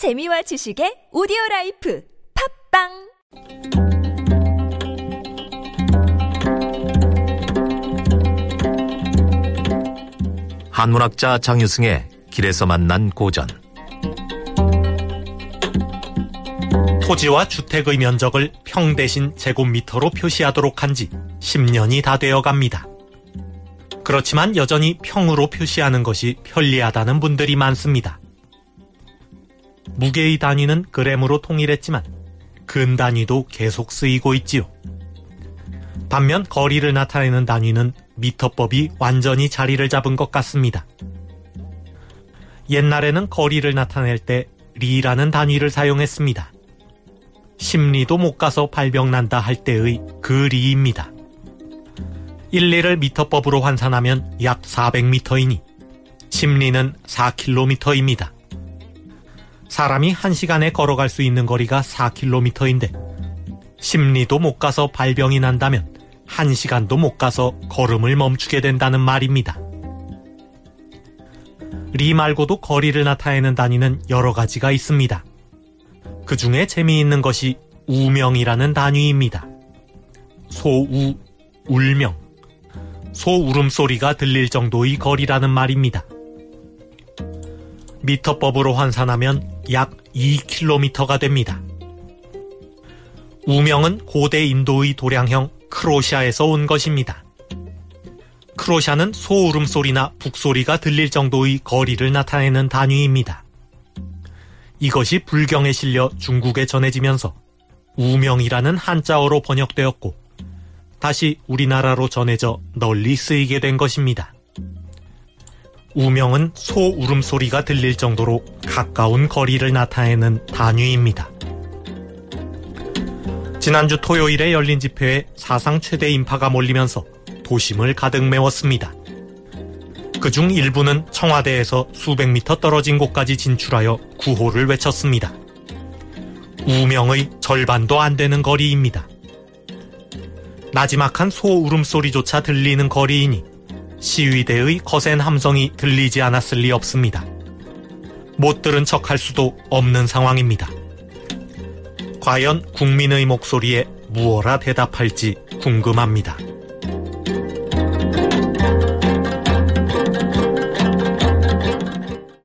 재미와 지식의 audio life 팟빵 한문학자 장유승의 길에서 만난 고전 토지와 주택의 면적을 평 대신 제곱미터로 표시하도록 한 지 10년이 다 되어 갑니다. 그렇지만 여전히 평으로 표시하는 것이 편리하다는 분들이 많습니다. 무게의 단위는 그램으로 통일했지만 근 단위도 계속 쓰이고 있지요. 반면 거리를 나타내는 단위는 미터법이 완전히 자리를 잡은 것 같습니다. 옛날에는 거리를 나타낼 때 리라는 단위를 사용했습니다. 심리도 못 가서 발병난다 할 때의 그 리입니다. 1 리를 미터법으로 환산하면 약 400m이니 심리는 4km입니다. 사람이 1시간에 걸어갈 수 있는 거리가 4km인데 심리도 못 가서 발병이 난다면 1시간도 못 가서 걸음을 멈추게 된다는 말입니다. 리 말고도 거리를 나타내는 단위는 여러 가지가 있습니다. 그 중에 재미있는 것이 우명이라는 단위입니다. 소우, 울명. 소 울음소리가 들릴 정도의 거리라는 말입니다. 미터법으로 환산하면 약 2km가 됩니다. 우명은 고대 인도의 도량형 크로시아에서 온 것입니다. 크로샤는 소 울음소리나 북소리가 들릴 정도의 거리를 나타내는 단위입니다. 이것이 불경에 실려 중국에 전해지면서 우명이라는 한자어로 번역되었고 다시 우리나라로 전해져 널리 쓰이게 된 것입니다. 우명은 소 울음소리가 들릴 정도로 가까운 거리를 나타내는 단위입니다. 지난주 토요일에 열린 집회에 사상 최대 인파가 몰리면서 도심을 가득 메웠습니다. 그중 일부는 청와대에서 수백 미터 떨어진 곳까지 진출하여 구호를 외쳤습니다. 우명의 절반도 안 되는 거리입니다. 나지막한 소 울음소리조차 들리는 거리이니 시위대의 거센 함성이 들리지 않았을 리 없습니다. 못 들은 척 할 수도 없는 상황입니다. 과연 국민의 목소리에 무엇라 대답할지 궁금합니다.